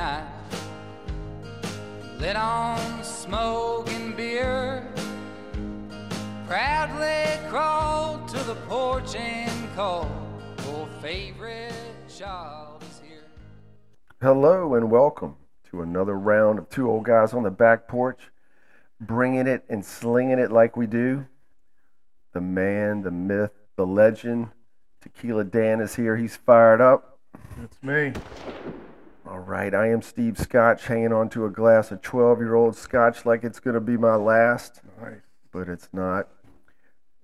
night. Lit on smoke and beer. Proudly crawled to the porch and called. Your favorite child is here. Hello and welcome to another round of two old guys on the back porch, bringing it and slinging it like we do. The man, the myth, the legend, Tequila Dan is here. He's fired up. It's me. All right, I am Steve Scotch, hanging on to a glass of 12 year old scotch like it's going to be my last, Nice. but it's not.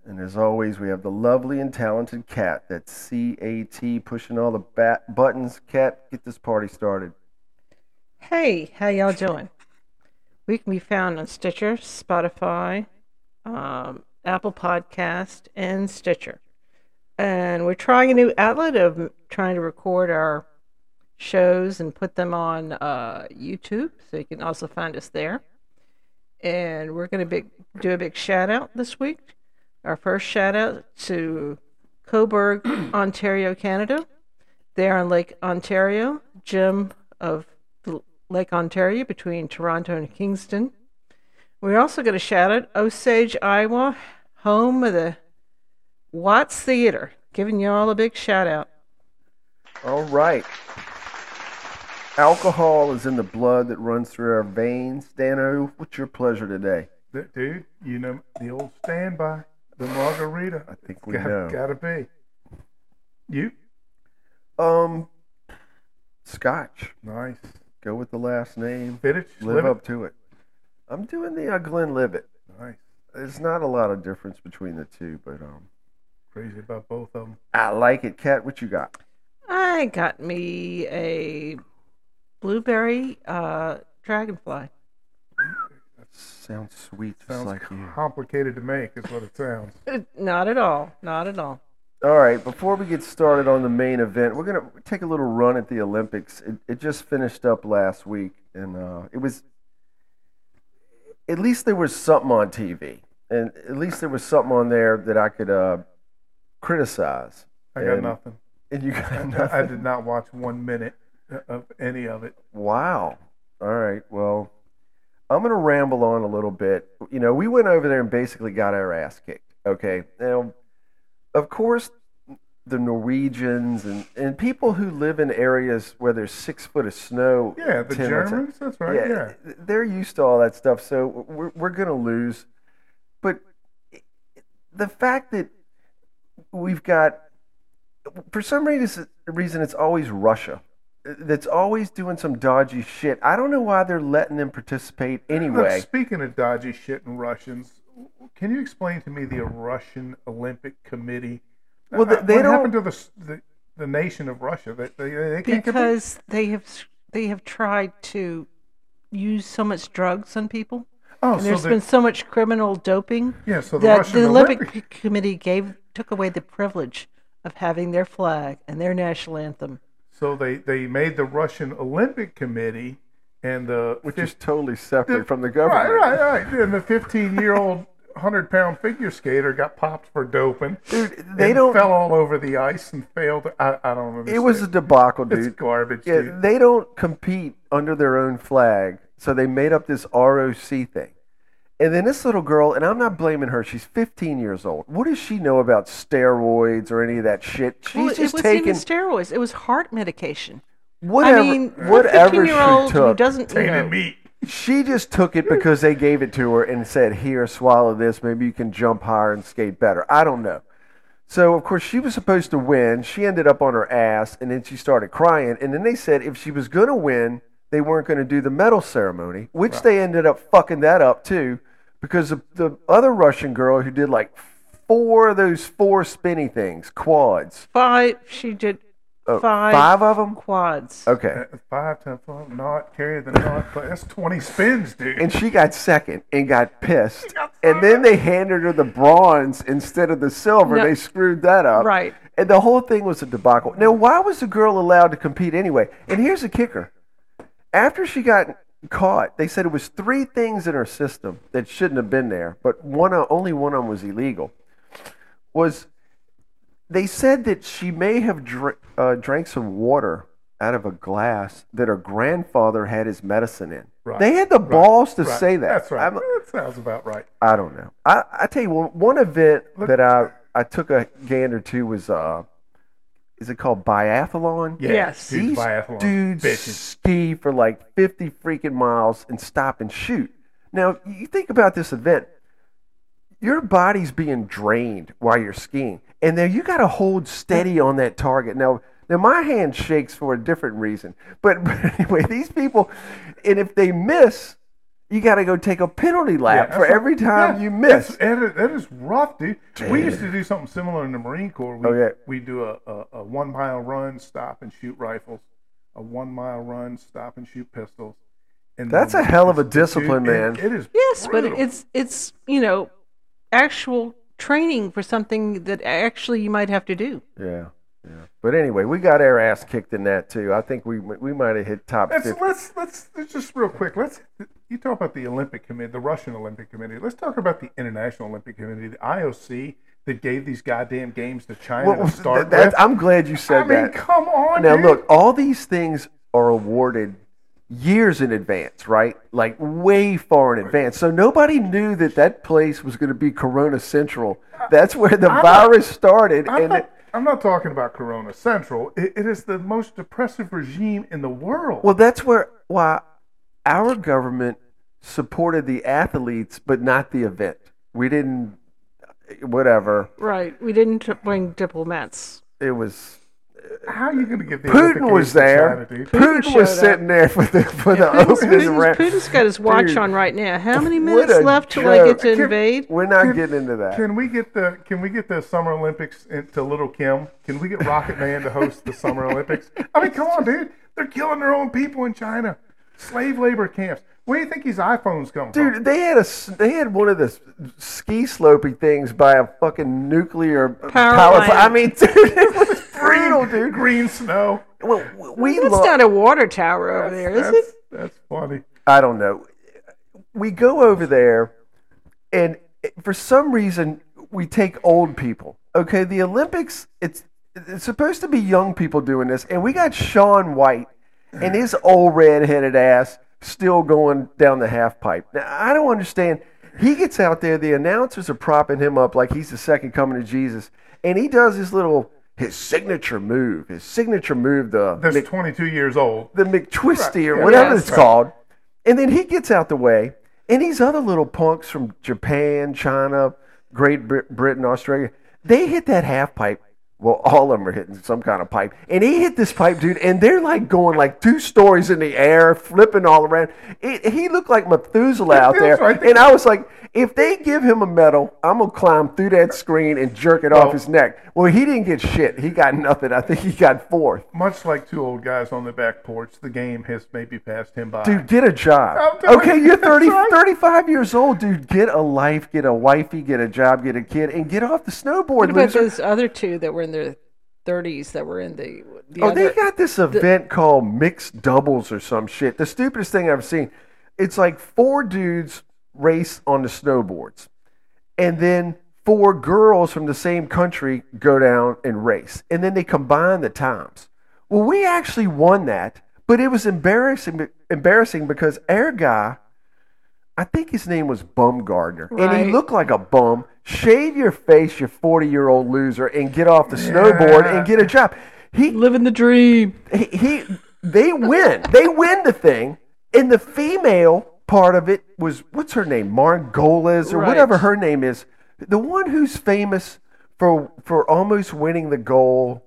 And as always, we have the lovely and talented Cat. That's CAT, pushing all the bat- buttons. Cat, get this party started. Hey, how y'all doing? We can be found on Stitcher, Spotify, um, Apple Podcast, and Stitcher. And we're trying a new outlet of trying to record our shows and put them on uh, YouTube, so you can also find us there. And we're going to do a big shout out this week. Our first shout out to Cobourg, Ontario, Canada. There on Lake Ontario, Jim of Lake Ontario between Toronto and Kingston. We're also going to shout out Osage, Iowa, home of the Watts Theater. Giving you all a big shout out. All right. Alcohol is in the blood that runs through our veins. Dano, what's your pleasure today? Dude, you know the old standby, the margarita. I think we Got- know. Gotta be. You? Um, Scotch. Nice. Go with the last name. Finish. Live up to it. I'm doing the uh, Glenlivet. Nice. There's not a lot of difference between the two, but um, Crazy about both of them. I like it. Cat, what you got? I got me a blueberry uh, dragonfly. That sounds sweet, just Sounds like you. complicated to make, is what it sounds. Not at all. Not at all. All right, before we get started on the main event, we're gonna take a little run at the Olympics. It, it just finished up last week, and uh, it was at least there was something on TV, and at least there was something on there that I could uh, criticize. I got And- nothing. And you got I, I did not watch one minute Uh, of any of it. Wow. All right. Well, I'm going to ramble on a little bit. You know, we went over there and basically got our ass kicked. Okay. Now, of course, the Norwegians and, and people who live in areas where there's six foot of snow. Yeah, the Germans. That's right. Yeah. They're used to all that stuff. So we're, we're going to lose. But the fact that we've got, for some reason, reason it's always Russia that's always doing some dodgy shit. I don't know why they're letting them participate Look, anyway. speaking of dodgy shit and Russians, can you explain to me the Russian Olympic Committee? Well, they- Uh, they what don't- happened to the, the the nation of Russia? They, they, they can't compete? Because they have they have tried to use so much drugs on people. oh, And so there's the, been so much criminal doping yeah, so the that the Olympic, Olympic, Committee gave took away the privilege of having their flag and their national anthem. So they they made the Russian Olympic Committee and the which is totally separate from the government. right, right, and the 15 year old. Hundred pound figure skater got popped for doping. Dude, they don't- fell all over the ice and failed. I, I don't understand. It was a debacle, dude. it's garbage, Yeah, dude. they don't compete under their own flag, so they made up this ROC thing. And then this little girl, and I'm not blaming her. She's 15 years old. What does she know about steroids or any of that shit? She's well, it just wasn't taking even steroids; it was heart medication. whatever, I mean, whatever a she 15-year-old who took. doesn't, you Tainted know, meat. She just took it because they gave it to her and said, "Here, swallow this. Maybe you can jump higher and skate better." I don't know. So of course she was supposed to win. She ended up on her ass, and then she started crying. And then they said if she was going to win, they weren't going to do the medal ceremony, which they ended up fucking that up too, because the, the other Russian girl who did like four of those four spinny things, quads, five. She did uh, five, five of them. quads. Okay. Uh, Five times five, not carry the knot, but that's 20 spins, dude. and she got second and got pissed. And then they handed her the bronze instead of the silver. No. They screwed that up. Right. And the whole thing was a debacle. Now, why was the girl allowed to compete anyway? And here's the kicker. After she got caught, they said it was three things in her system that shouldn't have been there, but one of- only one of them was illegal. Was they said that she may have dr- uh, drank some water out of a glass that her grandfather had his medicine in. Right, They had the right, balls to Right. say that. That's right. I'm- that sounds about right. I don't know. I, I tell you one, one event that I, I took a gander to was uh is it called biathlon? Yeah, Yes. dudes, These biathlon, dudes bitches. ski for like 50 freaking miles and stop and shoot. Now, you think about this event. Your body's being drained while you're skiing. And then you got to hold steady on that target. Now, now my hand shakes for a different reason. But, but anyway, these people, and if they miss, you got to go take a penalty lap Yeah, for that's every time Yeah, you miss. that's- That is, that is rough, dude. We used to do something similar in the Marine Corps. We, Oh, yeah. we do a, a, a one mile run, stop and shoot rifles, a one mile run, stop and shoot pistols. And That's a hell of a dude, discipline, it- man. It is. Yes, but it's it's you know actual training for something that actually you might have to do. Yeah. Yeah. But anyway, we got our ass kicked in that too. I think we we might have hit top Let's, 50. let's let's let's just real quick. Let's you talk about the Olympic Committee, the Russian Olympic Committee. Let's talk about the International Olympic Committee, the IOC, that gave these goddamn games to China Well, to start that- with. I'm glad you said I mean, that. come on. Now dude. look, all these things are awarded years in advance, right? Like way far in advance. So nobody knew that that place was going to be Corona Central. That's where the I'm not- virus started, I'm and not, it, I'm not talking about Corona Central. It, it is the most depressive regime in the world. well, that's where why our government supported the athletes, but not the event. We didn't. Whatever. Right. We didn't bring diplomats. It was. How are you going to give the Putin was there. China, dude? Putin was up. sitting there for the for the Putin's, opening Putin's, round. Putin's got his watch Dude. on right now. How many minutes left till I get to joke. invade? We're not Can- getting into that. Can we get the Can we get the Summer Olympics into Little Kim? Can we get Rocket Man to host the Summer Olympics? I mean, come on, dude. They're killing their own people in China. Slave labor camps. Where do you think these iPhones come from? Dude, they had a they had one of the ski slopey things by a fucking nuclear Power power. plant. plant. I mean, dude, it was brutal, dude. Green snow. Well, we That's lo- not a water tower over there, is it? That's funny. I don't know. We go over there, and for some reason, we take old people. Okay, the Olympics, it's it's supposed to be young people doing this, and we got Shaun White and his old red-headed ass still going down the half pipe. Now, I don't understand. He gets out there, the announcers are propping him up like he's the second coming of Jesus, and he does his little his signature move, his signature move, the That's Mc- 22 years old. the McTwisty or yeah, whatever yes. it's called. And then he gets out the way, and these other little punks from Japan, China, Great Britain, Australia, they hit that half pipe. Well, all of them are hitting some kind of pipe. And he hit this pipe, dude, and they're like going like two stories in the air, flipping all around. It, he looked like Methuselah out there. That's right. And I was like, if they give him a medal, I'm going to climb through that screen and jerk it Well- off his neck. Well, he didn't get shit. He got nothing. I think he got fourth. Much like two old guys on the back porch, the game has maybe passed him by. Dude, get a job. Okay, you, you're that's 30, right. 35 years old, dude. Get a life, get a wifey, get a job, get a kid, and get off the snowboard, What about loser. those other two that were in their 30s that were in the, the Oh, other? they got this event called mixed doubles or some shit. The stupidest thing I've seen. It's like four dudes race on the snowboards, and then four girls from the same country go down and race, and then they combine the times. Well, we actually won that, but it was embarrassing. Embarrassing because our guy, I think his name was Baumgartner, and he looked like a bum. Shave your face, you forty-year-old loser, and get off the snowboard and get a job. He Living the dream. he, he they win. They win the thing. And the female part of it was what's her name? Margoles or Right. whatever her name is. The one who's famous for for almost winning the goal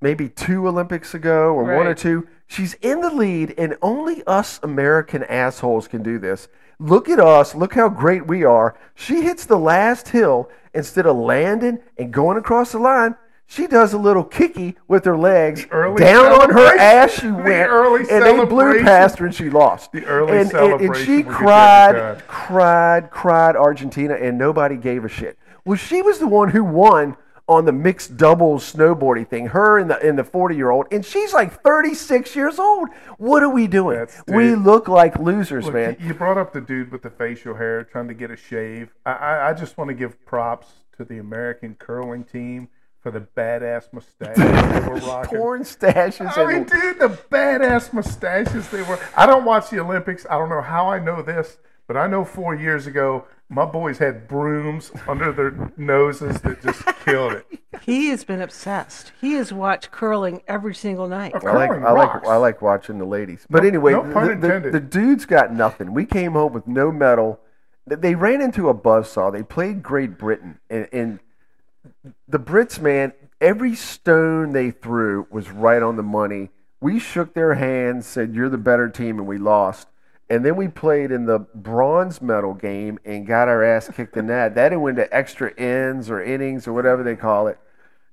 maybe two Olympics ago or one or two. She's in the lead and only us American assholes can do this. Look at us, look how great we are. She hits the last hill instead of landing and going across the line. She does a little kicky with her legs early down on her ass. She The went, early and they blew past her, and she lost. The early and, and, and she will get you every cried, cried, cried Argentina, and nobody gave a shit. Well, she was the one who won on the mixed doubles snowboarding thing. Her and the and the forty year old, and she's like thirty six years old. What are we doing? That's- we look like losers, Look, man. you- You brought up the dude with the facial hair trying to get a shave. I, I, I just want to give props to the American curling team for the badass mustaches they were rocking. Porn stashes. I mean, dude, the badass mustaches they were. I don't watch the Olympics. I don't know how I know this, but I know four years ago, my boys had brooms under their noses that just killed it. He has been obsessed. He has watched curling every single night. Of I like, Curling I like, rocks. I like watching the ladies. But anyway, no pun the, the, intended. the dudes got nothing. We came home with no medal. They ran into a buzzsaw. They played Great Britain, and, and the Brits, man, every stone they threw was right on the money. We shook their hands, said, You're the better team, and we lost. And then we played in the bronze medal game and got our ass kicked in that. That went to extra ends or innings or whatever they call it.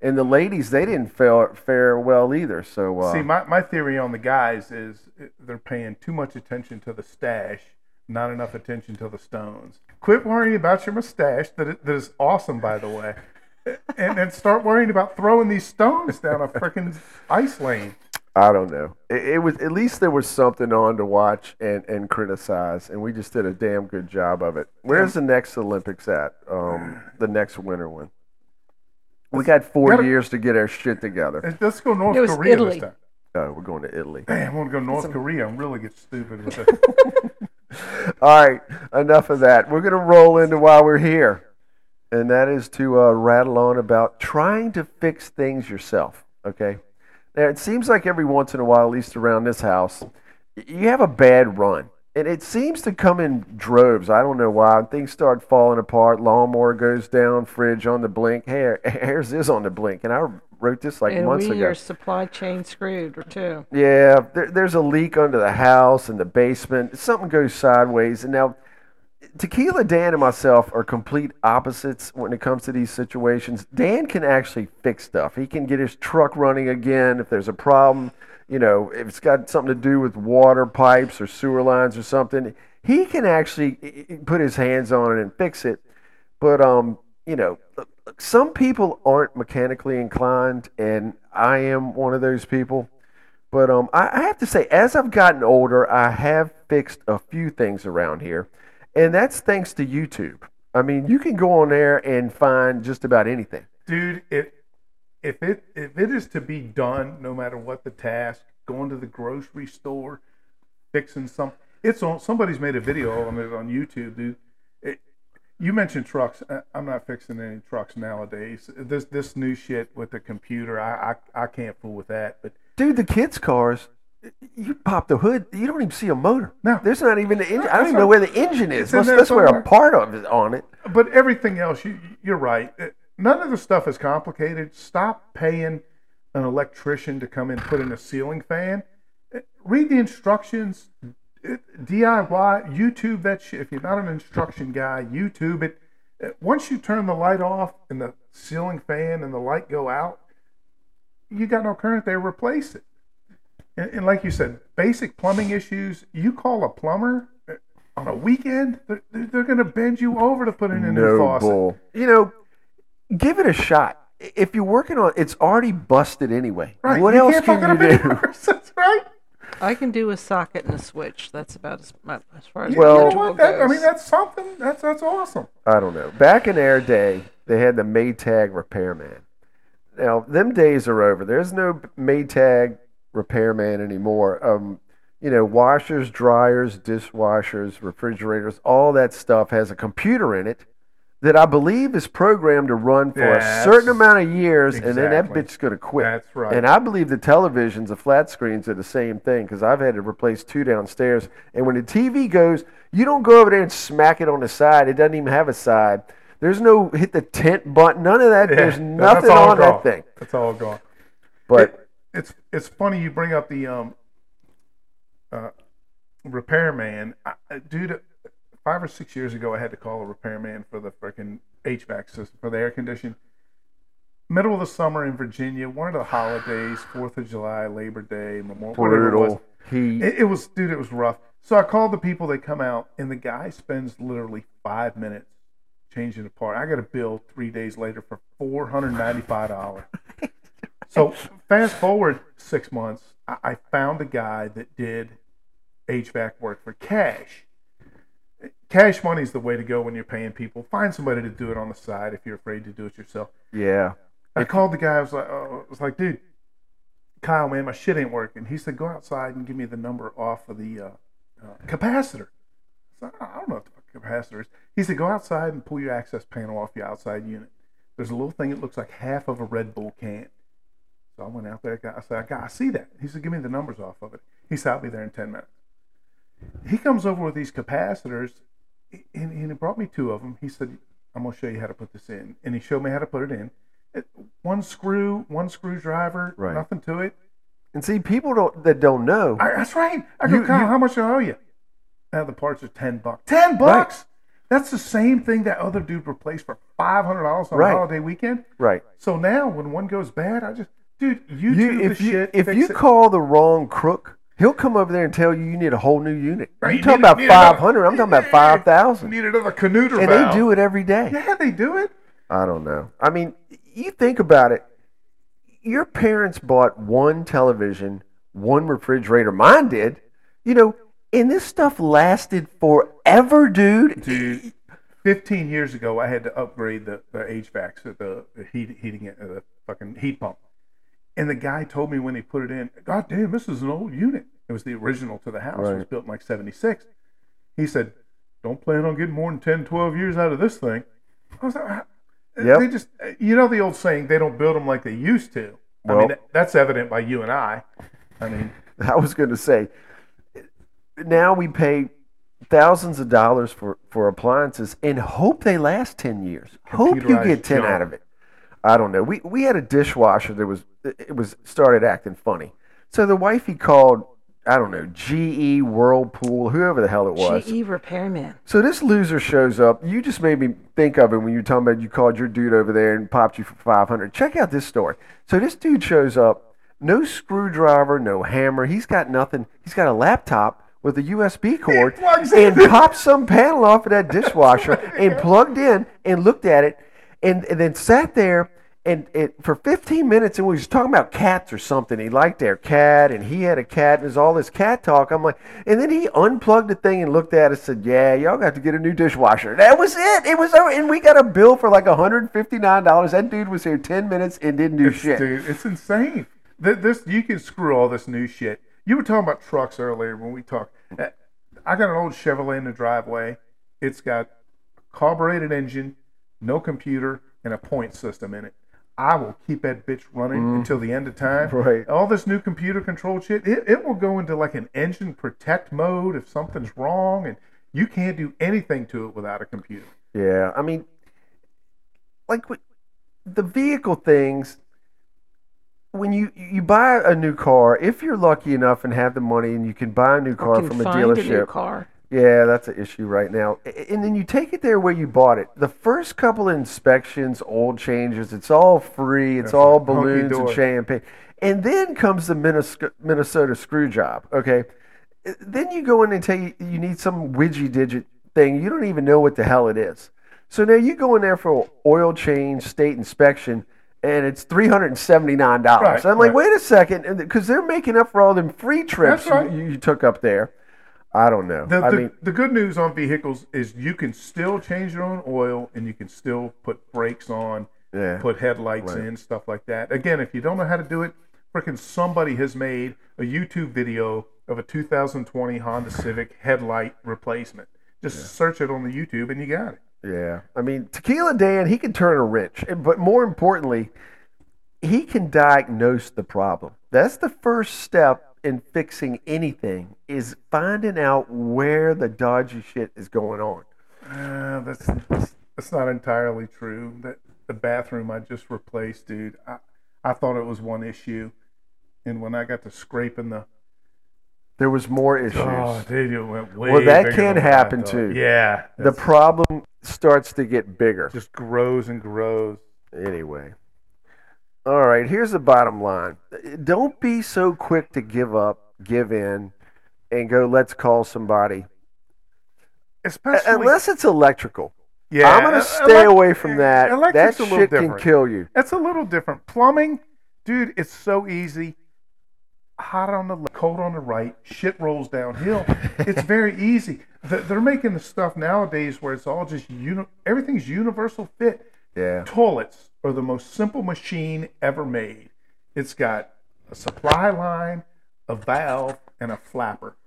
And the ladies, they didn't fare, fare well either. So, uh, See, my, my theory on the guys is they're paying too much attention to the stash, not enough attention to the stones. Quit worrying about your mustache, that, that is awesome, by the way, and then start worrying about throwing these stones down a freaking ice lane. I don't know. It, it was at least there was something on to watch and, and criticize, and we just did a damn good job of it. Where's the next Olympics at? Um, the next winter one. We got four Gotta- years to get our shit together. Let's go North It was Korea Italy. this time. Oh, we're going to Italy. Damn, I want to go North Korea and really get stupid with it. All right, enough of that. We're going to roll into why we're here, and that is to uh, rattle on about trying to fix things yourself. Okay. Now, it seems like every once in a while, at least around this house, you have a bad run. And it seems to come in droves. I don't know why. Things start falling apart. Lawnmower goes down. Fridge on the blink. Hair, hairs is on the blink. And I wrote this like and months we ago. are supply chain screwed or two. Yeah, there, there's a leak under the house in the basement. Something goes sideways. And now, Tequila Dan and myself are complete opposites when it comes to these situations. Dan can actually fix stuff. He can get his truck running again if there's a problem. You know, if it's got something to do with water pipes or sewer lines or something, he can actually put his hands on it and fix it. But um, you know, some people aren't mechanically inclined, and I am one of those people. But um, I, I have to say, as I've gotten older, I have fixed a few things around here, and that's thanks to YouTube. I mean, you can go on there and find just about anything. Dude, it if it if it is to be done, no matter what the task, going to the grocery store, fixing some, it's on. Somebody's made a video on it on YouTube, dude. It, you mentioned trucks. I'm not fixing any trucks nowadays. This this new shit with the computer, I I, I can't fool with that. But Dude, the kids' cars, you pop the hood, you don't even see a motor. No. there's not even the engine. I don't That's even know where the engine is. It's in Let's, let's wear a part of it on it. but everything else, you you're right. Uh, None of the stuff is complicated. Stop paying an electrician to come in and put in a ceiling fan. Uh, Read the instructions. DIY. YouTube that shit. If you're not an instruction guy, YouTube it. Uh, Once you turn the light off and the ceiling fan and the light go out, you got no current there. Replace it. And, and like you said, basic plumbing issues. You call a plumber uh, on a weekend, they're, they're, they're going to bend you over to put in a new faucet. bull. You know, give it a shot. If you're working on, it's already busted anyway. Right. What you else can't fuck it can up you do? That's right. I can do a socket and a switch. That's about as, as far as Well- you know what? That, I mean, that's something. That's that's awesome. I don't know. Back in their day, they had the Maytag repairman. Now, them days are over. There's no Maytag repairman anymore. Um, you know, washers, dryers, dishwashers, refrigerators, all that stuff has a computer in it that I believe is programmed to run for a certain amount of years, and then that Exactly. bitch's going to quit. That's right. And I believe the televisions, the flat screens, are the same thing because I've had to replace two downstairs. And when the TV goes, you don't go over there and smack it on the side. It doesn't even have a side. There's no hit the tent button. None of that. Yeah, There's nothing on gone. that thing. That's all gone. But It- it's it's funny you bring up the um uh repairman. I, dude, five or six years ago, I had to call a repairman for the freaking HVAC system for the air condition. Middle of the summer in Virginia, one of the holidays, Fourth of July, Labor Day, Memorial, whatever it was. It, it was, dude, it was rough. So I called the people. They come out, and the guy spends literally five minutes changing the part. I got a bill three days later for four hundred ninety-five dollars. So fast forward six months, I, found a guy that did HVAC work for cash. Cash money is the way to go when you're paying people. Find somebody to do it on the side if you're afraid to do it yourself. yeah. I called the guy. I was like, oh, I was like, dude, Kyle, man, my shit ain't working. He said, go outside and give me the number off of the uh, uh, capacitor. I, said, I don't know what the fuck capacitor is. He said, go outside and pull your access panel off your outside unit. There's a little thing that looks like half of a Red Bull can. So I went out there. I said, I, got, I see that. He said, give me the numbers off of it. He said, I'll be there in 10 minutes. He comes over with these capacitors, and, and he brought me two of them. He said, I'm going to show you how to put this in. And he showed me how to put it in. It, one screw, one screwdriver, Right. nothing to it. And see, people don't that don't know. I, that's right. I go, You- Kyle, you- how much do I owe you? Now the parts are ten bucks. Ten bucks. That's the same thing that other dude replaced for five hundred dollars on Right. a holiday weekend. Right. So now when one goes bad, I just, dude, YouTube You, if you shit. if you it. call the wrong crook, he'll come over there and tell you you need a whole new unit. Right, You you talking about need another- five hundred? I'm talking about five thousand, need another canooter and valve. they do it every day. Yeah, they do it. I don't know. I mean, you think about it. Your parents bought one television, one refrigerator. Mine did. You know, and this stuff lasted forever, dude. Dude, 15 years ago, I had to upgrade the, the HVAC, so the, the heat, heating, uh, the fucking heat pump. And the guy told me when he put it in, God damn, this is an old unit. It was the original to the house. It was built in like 76. He said, Don't plan on getting more than 10, 12 years out of this thing. I was like, "Ah." Yep. They just, you know, the old saying, they don't build them like they used to. I Well- mean, that's evident by you and I. I mean, I was going to say, now we pay thousands of dollars for, for appliances and hope they last 10 years. Hope you get 10 junk. out of it. I don't know. We, we had a dishwasher that was, it was started acting funny. So the wifey called, I don't know, GE, Whirlpool, whoever the hell it was. GE repairman. So this loser shows up. You just made me think of it when you were talking about you called your dude over there and popped you for 500. Check out this story. So this dude shows up, no screwdriver, no hammer. He's got nothing. He's got a laptop with a USB cord plugs and in. popped some panel off of that dishwasher and plugged in and looked at it and, and then sat there and it, for 15 minutes and we was talking about cats or something. He liked their cat and he had a cat and there's all this cat talk. I'm like, and then he unplugged the thing and looked at it and said, yeah, y'all got to get a new dishwasher. That was it. It was over. And we got a bill for like $159. That dude was here 10 minutes and didn't do It's- shit. Dude, it's insane. This you can screw all this new shit. You were talking about trucks earlier when we talked. Uh, I got an old Chevrolet in the driveway. It's got a carbureted engine, no computer, and a point system in it. I will keep that bitch running until the end of time. Mm. Right. All this new computer controlled shit, it, it will go into like an engine protect mode if something's wrong, and you can't do anything to it without a computer. Yeah, I mean, like the vehicle things. When you you buy a new car, if you're lucky enough and have the money and you can buy a new car Can from a find a new dealership, car. Yeah, that's an issue right now. And then you take it there where you bought it. The first couple of inspections, oil changes, it's all free. It's That's all balloons and champagne. And then comes the Minnesota, Minnesota screw job. Okay, uh, then you go in and tell you you need some widgy digit thing. You don't even know what the hell it is. So now you go in there for oil change, state inspection, and it's three hundred and seventy nine dollars. Right, I'm like, right. wait a second, because they're making up for all them free trips right. you, you took up there. I don't know. The, I the, mean, the good news on vehicles is you can still change your own oil and you can still put brakes on, Yeah. put headlights Right. in, stuff like that. Again, if you don't know how to do it, freaking somebody has made a YouTube video of a 2020 Honda Civic headlight replacement. Just search it on the YouTube and you got it. Yeah, I mean, Tequila Dan, he can turn a wrench, but more importantly, he can diagnose the problem. That's the first step in fixing anything is finding out where the dodgy shit is going on. Uh, that's, that's not entirely true. That the bathroom I just replaced, dude. I, I thought it was one issue, and when I got to scraping the There was more issues. Oh, dude, it went way Well, that can happen, too. Yeah, the problem starts to get bigger. just grows and grows. Anyway. All right, here's the bottom line. Don't be so quick to give up, give in, and go, let's call somebody. Especially Unless it's electrical. yeah, I'm going to stay elec- away from that. That shit can kill you. That's a little different. Plumbing, dude, it's so easy. Hot on the left, cold on the right, shit rolls downhill. it's very easy. They're making the stuff nowadays where it's all just uni- everything's universal fit. Yeah. Toilets are the most simple machine ever made. It's got a supply line, a valve, and a flapper.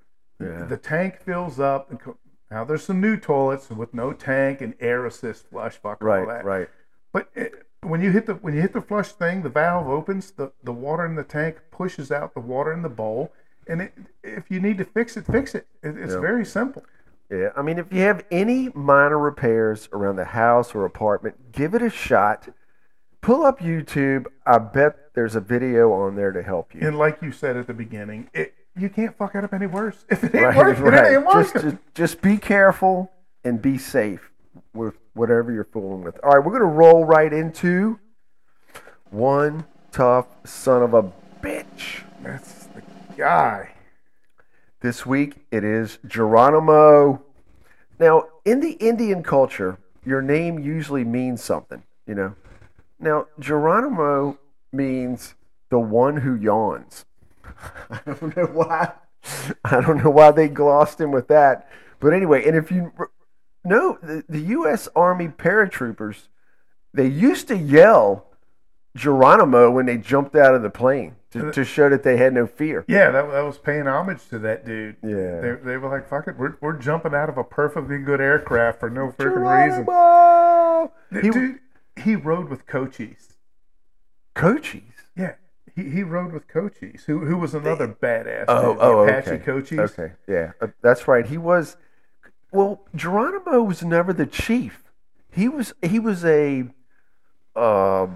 Yeah. The tank fills up. And co- now there's some new toilets with no tank and air assist flush, fuck all Right, that. right. But it, when you hit the when you hit the flush thing, the valve opens, the, the water in the tank pushes out the water in the bowl, and it, if you need to fix it, fix it. it it's Yeah. very simple. Yeah, I mean, if you have any minor repairs around the house or apartment, give it a shot. Pull up YouTube. I bet there's a video on there to help you. And like you said at the beginning, it you can't fuck it up any worse. If it ain't Right, working, right. it ain't Just, just, just be careful and be safe with whatever you're fooling with. All right, we're gonna roll right into one tough son of a bitch. That's the guy. This week it is Geronimo. Now, in the Indian culture, your name usually means something, you know. Now, Geronimo means the one who yawns. I don't know why. I don't know why they glossed him with that. But anyway, and if you know, the, the U.S. Army paratroopers, they used to yell Geronimo when they jumped out of the plane to, to show that they had no fear. Yeah, that, that was paying homage to that dude. Yeah. They, they were like, fuck it, we're, we're jumping out of a perfectly good aircraft for no freaking reason. Geronimo! He, dude, he rode with Cochise. Cochise. Yeah, he, he rode with Cochise, who who was another badass. Oh, dude, oh, Apache okay. Cochise. Okay, yeah, uh, that's right. He was. Well, Geronimo was never the chief. He was. He was a. Uh,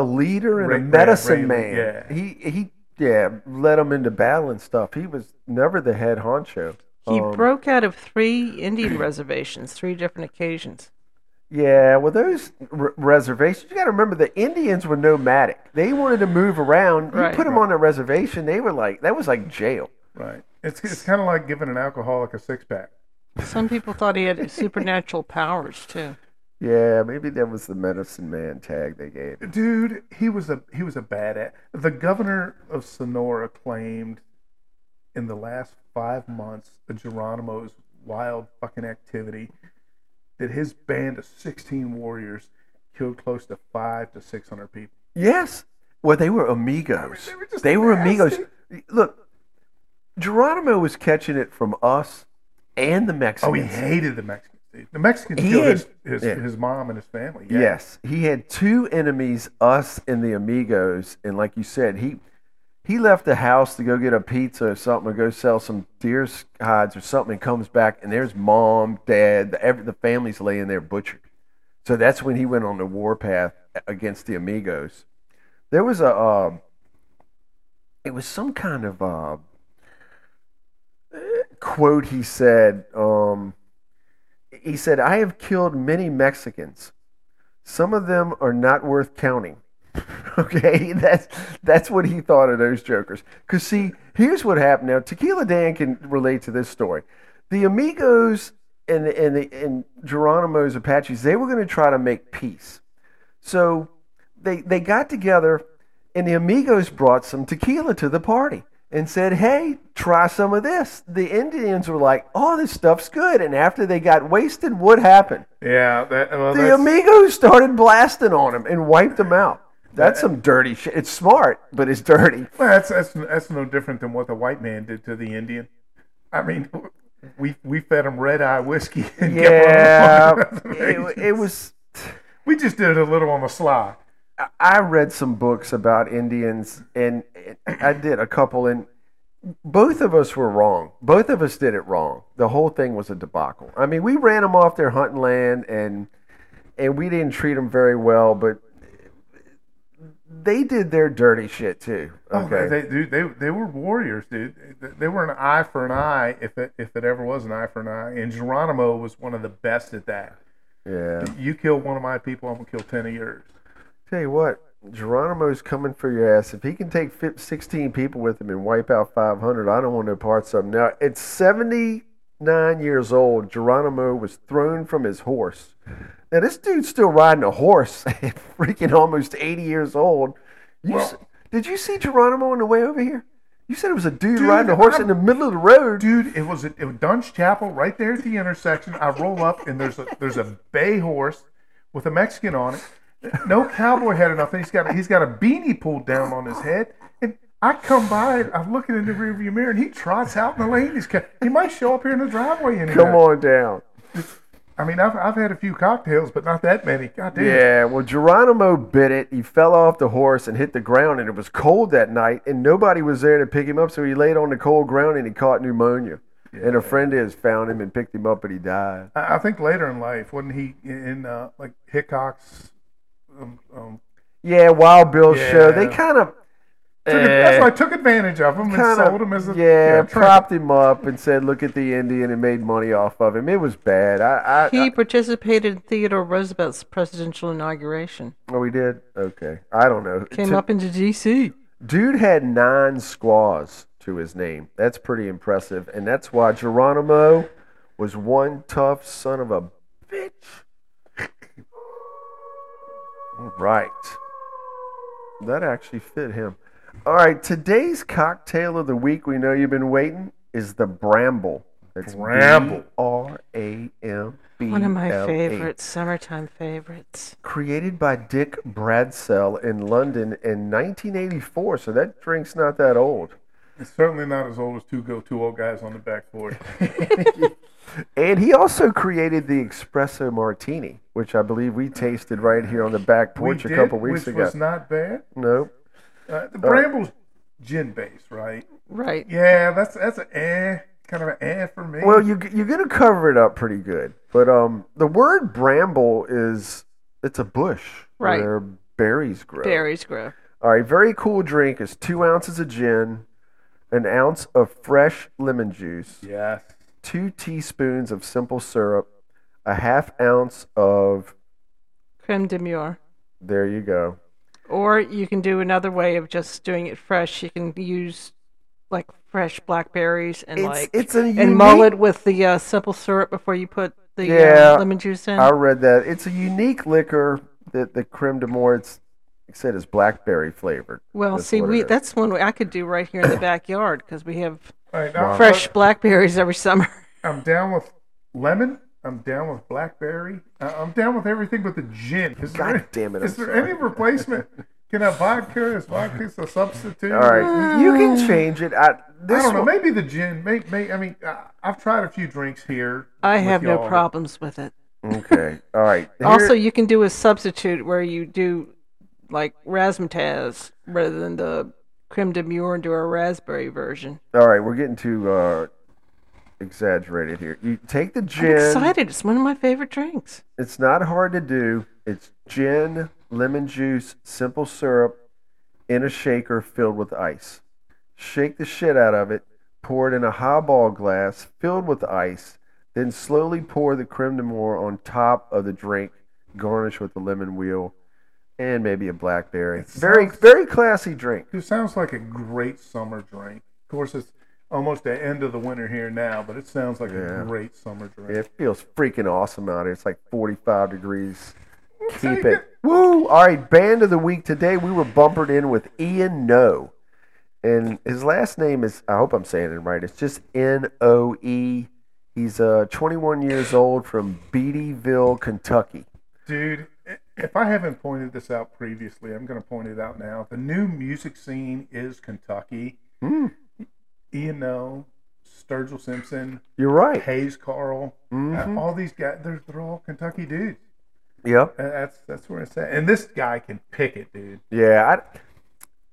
a leader and Ra- a yeah, medicine Raymond, man. yeah. He he yeah led him into battle and stuff. He was never the head honcho. He Um, broke out of three Indian reservations, three different occasions. Yeah, well, those r- reservations, you got to remember the Indians were nomadic. They wanted to move around. You Right. put them on a reservation, they were like, that was like jail. Right. It's it's kind of like giving an alcoholic a six pack. Some people thought he had supernatural powers too. Yeah, maybe that was the medicine man tag they gave. him. Dude, he was a he was a badass. The governor of Sonora claimed in the last five months of Geronimo's wild fucking activity that his band of sixteen warriors killed close to five to six hundred people. Yes. Well, they were amigos. they were They were amigos. Look, Geronimo was catching it from us and the Mexicans. Oh, he hated the Mexicans. The Mexicans He killed had- his his, yeah. his mom and his family. Yeah. Yes, he had two enemies, us and the Amigos, and like you said, he he left the house to go get a pizza or something, or go sell some deer hides or something, and comes back and there's mom, dad, the, every, the family's laying there butchered. So that's when he went on the warpath against the Amigos. There was a, um, it was some kind of uh, quote he said. Um, he said, "I have killed many Mexicans." Some of them are not worth counting. okay, that's that's what he thought of those jokers. Cause see, here's what happened. Now, Tequila Dan can relate to this story. The Amigos and and the and Geronimo's Apaches, they were going to try to make peace. So they they got together, and the Amigos brought some tequila to the party and said, "Hey, try some of this." The Indians were like, "Oh, this stuff's good." And after they got wasted, what happened? Yeah. That, well, The Amigos started blasting on him and wiped him out. That's some dirty shit. It's smart, but it's dirty. Well, that's that's that's no different than what the white man did to the Indian. I mean, we we fed him red eye whiskey. And Yeah, kept him on the it, it was. We just did it a little on the sly. I- read some books about Indians, and I did a couple, and both of us were wrong. Both of us did it wrong. The whole thing was a debacle. I mean, we ran them off their hunting land, and and we didn't treat them very well, but they did their dirty shit too. Oh, Okay. they, dude, they they were warriors, dude. They- They were an eye for an eye, if it if it ever was an eye for an eye. And Geronimo was one of the best at that. yeah. You kill one of my people, I'm gonna kill ten of yours. Tell you what, Geronimo's coming for your ass. If he can take fif- 16 people with him and wipe out 500, I don't want no parts of him. Now, at 79 years old, Geronimo was thrown from his horse. Now, this dude's still riding a horse at freaking almost 80 years old. You Well- s- did you see Geronimo on the way over here? You said it was a dude, Dude, riding a horse I'm- in the middle of the road. Dude, it was it was Dunce Chapel right there at the intersection. I roll up and there's a there's a bay horse with a Mexican on it, No cowboy hat or nothing. He's got a, he's got a beanie pulled down on his head. And I come by, I'm looking in the rearview mirror, and he trots out in the lane. He's he might show up here in the driveway. Any Come on down. I mean, I've, I've had a few cocktails, but not that many. God damn. Yeah, well, Geronimo bit it. He fell off the horse and hit the ground, and it was cold that night, and nobody was there to pick him up, so he laid on the cold ground and he caught pneumonia. And a friend of his found him and picked him up, but he died. I, I think later in life, wasn't he in uh, like Hickok's? Um, um, Yeah, Wild Bill's show. They kind of. took ad- that's why I took advantage of him and kind sold him as a yeah, trinket. propped him up and said, "Look at the Indian," and made money off of him. It was bad. I, I, He I participated in Theodore Roosevelt's presidential inauguration. oh, we did. Okay, I don't know. Came To- up into D.C. Dude had nine squaws to his name. That's pretty impressive, and that's why Geronimo was one tough son of a bitch. All right, that actually fit him. All right, today's cocktail of the week. We know you've been waiting. Is the Bramble. That's Bramble. R A M B. One of my favorite summertime favorites. Created by Dick Bradsell in London in 1984, so that drink's not that old. It's certainly not as old as two go two old guys on the back porch. And he also created the espresso martini, which I believe we tasted right here on the back porch a couple weeks which ago. was not bad. nope. Uh, the Bramble's gin based, right? Right. Yeah, that's that's an eh, kind of an eh for me. Well, you you're gonna cover it up pretty good, but um, the word bramble is it's a bush Right. where berries grow. Berries grow. All right, very cool drink. is two ounces of gin, an ounce of fresh lemon juice, yes. Two teaspoons of simple syrup, a half ounce of Creme de mure. there you go. Or you can do another way of just doing it fresh. You can use like fresh blackberries and It's like it's a and mull it with the uh, simple syrup before you put the Yeah, uh, lemon juice in. I read that it's a unique liquor that the creme de mure. It's like I said is blackberry flavored. well, That's see, what it we is. that's one way I could do right here in the backyard because we have All right, now, fresh blackberries every summer. I'm down with lemon. I'm down with blackberry. Uh, I'm down with everything but the gin. Is God there, damn it, Is I'm there sorry. any replacement? Can a vodka is vodka a substitute? All right, you can change it. I, this I don't know. one- Maybe the gin. May, may, I mean, uh, I've tried a few drinks here. I have no y'all. problems with it. Okay, all right. Here- Also, you can do a substitute where you do like razzmatazz rather than the creme de mure into a raspberry version. all right, we're getting too uh, exaggerated here. You take the gin. I'm excited. It's one of my favorite drinks. It's not hard to do. It's gin, lemon juice, simple syrup in a shaker filled with ice. Shake the shit out of it, pour it in a highball glass filled with ice, then slowly pour the creme de mure on top of the drink, garnish with the lemon wheel and maybe a blackberry. Very sounds- very classy drink. It sounds like a great summer drink. Of course, it's almost the end of the winter here now, but it sounds like Yeah. a great summer drink. It feels freaking awesome out here. It's like 45 degrees. Keep it. it. Woo! All right, band of the week today. We were bumpered in with Ian Noe. And his last name is, I hope I'm saying it right, it's just N O E. He's uh, 21 years old from Beattyville, Kentucky. Dude, if I haven't pointed this out previously, I'm going to point it out now. The new music scene is Kentucky. Hmm. Ian Noe, Sturgill Simpson, You're right. Hayes Carll, uh, all these guys, they're, they're all Kentucky dudes. Yep. Uh, That's that's where it's at. And this guy can pick it, dude. Yeah,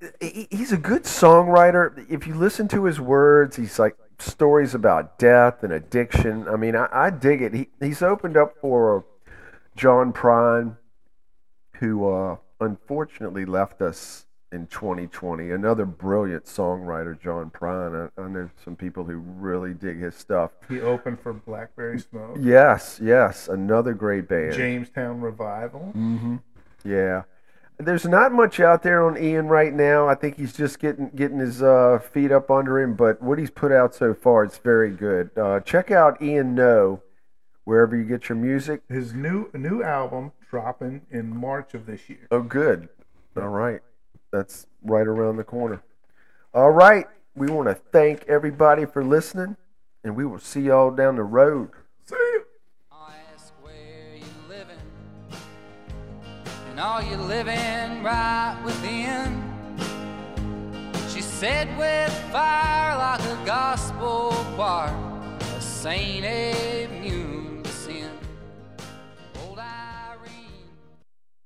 I, he's a good songwriter. If you listen to his words, he's like stories about death and addiction. I mean, I, I dig it. He, he's opened up for John Prine, who uh, unfortunately left us in 2020. Another brilliant songwriter, John Prine. I, I know some people who really dig his stuff. He opened for Blackberry Smoke, Yes, yes, another great band. Jamestown Revival. Mm-hmm. Yeah. There's not much out there on Ian right now. I think he's just getting getting his uh, feet up under him, but what he's put out so far, it's very good. Uh, check out Ian Noe wherever you get your music. His new new album dropping in March of this year. Oh, good. All right. That's right around the corner. All right. We want to thank everybody for listening, and we will see y'all down the road. See you. I ask where you living, and are you living right within? She said with fire like a gospel choir, a saint